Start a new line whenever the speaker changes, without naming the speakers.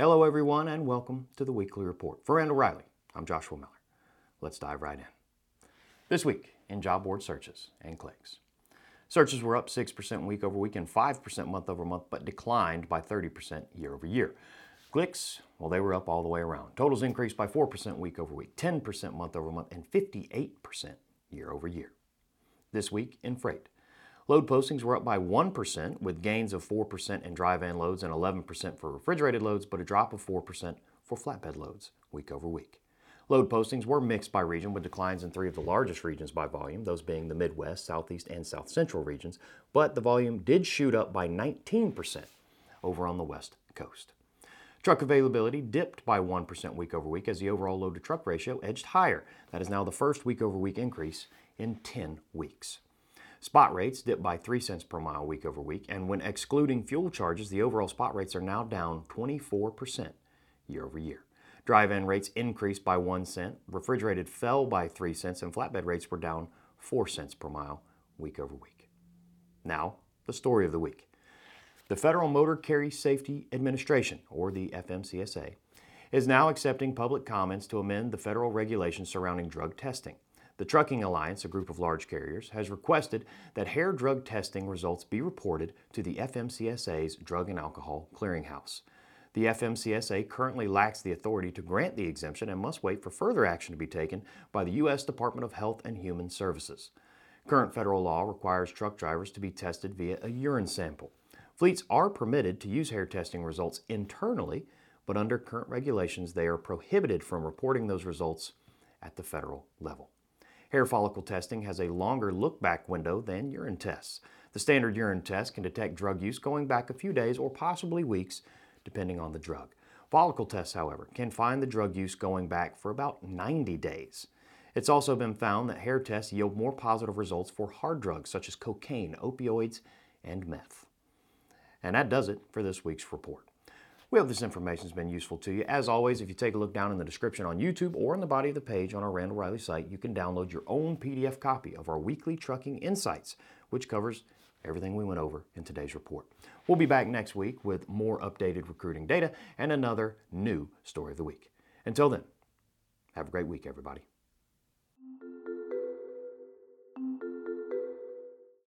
Hello, everyone, and welcome to the Weekly Report. For Randall Reilly, I'm Joshua Miller. Let's dive right in. This week in job board searches and clicks. Searches were up 6% week over week and 5% month over month, but declined by 30% year over year. Clicks, well, they were up all the way around. Totals increased by 4% week over week, 10% month over month, and 58% year over year. This week in freight. Load postings were up by 1%, with gains of 4% in dry van loads and 11% for refrigerated loads, but a drop of 4% for flatbed loads week over week. Load postings were mixed by region, with declines in three of the largest regions by volume, those being the Midwest, Southeast, and South Central regions, but the volume did shoot up by 19% over on the West Coast. Truck availability dipped by 1% week over week as the overall load to truck ratio edged higher. That is now the first week over week increase in 10 weeks. Spot rates dipped by 3 cents per mile week over week, and when excluding fuel charges, the overall spot rates are now down 24% year over year. Dry van rates increased by 1 cent, refrigerated fell by 3 cents, and flatbed rates were down 4 cents per mile week over week. Now, the story of the week. The Federal Motor Carrier Safety Administration, or the FMCSA, is now accepting public comments to amend the federal regulations surrounding drug testing. The Trucking Alliance, a group of large carriers, has requested that hair drug testing results be reported to the FMCSA's Drug and Alcohol Clearinghouse. The FMCSA currently lacks the authority to grant the exemption and must wait for further action to be taken by the U.S. Department of Health and Human Services. Current federal law requires truck drivers to be tested via a urine sample. Fleets are permitted to use hair testing results internally, but under current regulations, they are prohibited from reporting those results at the federal level. Hair follicle testing has a longer look back window than urine tests. The standard urine test can detect drug use going back a few days or possibly weeks, depending on the drug. Follicle tests, however, can find the drug use going back for about 90 days. It's also been found that hair tests yield more positive results for hard drugs such as cocaine, opioids, and meth. And that does it for this week's report. We hope this information has been useful to you. As always, if you take a look down in the description on YouTube or in the body of the page on our Randall Reilly site, you can download your own PDF copy of our weekly trucking insights, which covers everything we went over in today's report. We'll be back next week with more updated recruiting data and another new story of the week. Until then, have a great week, everybody.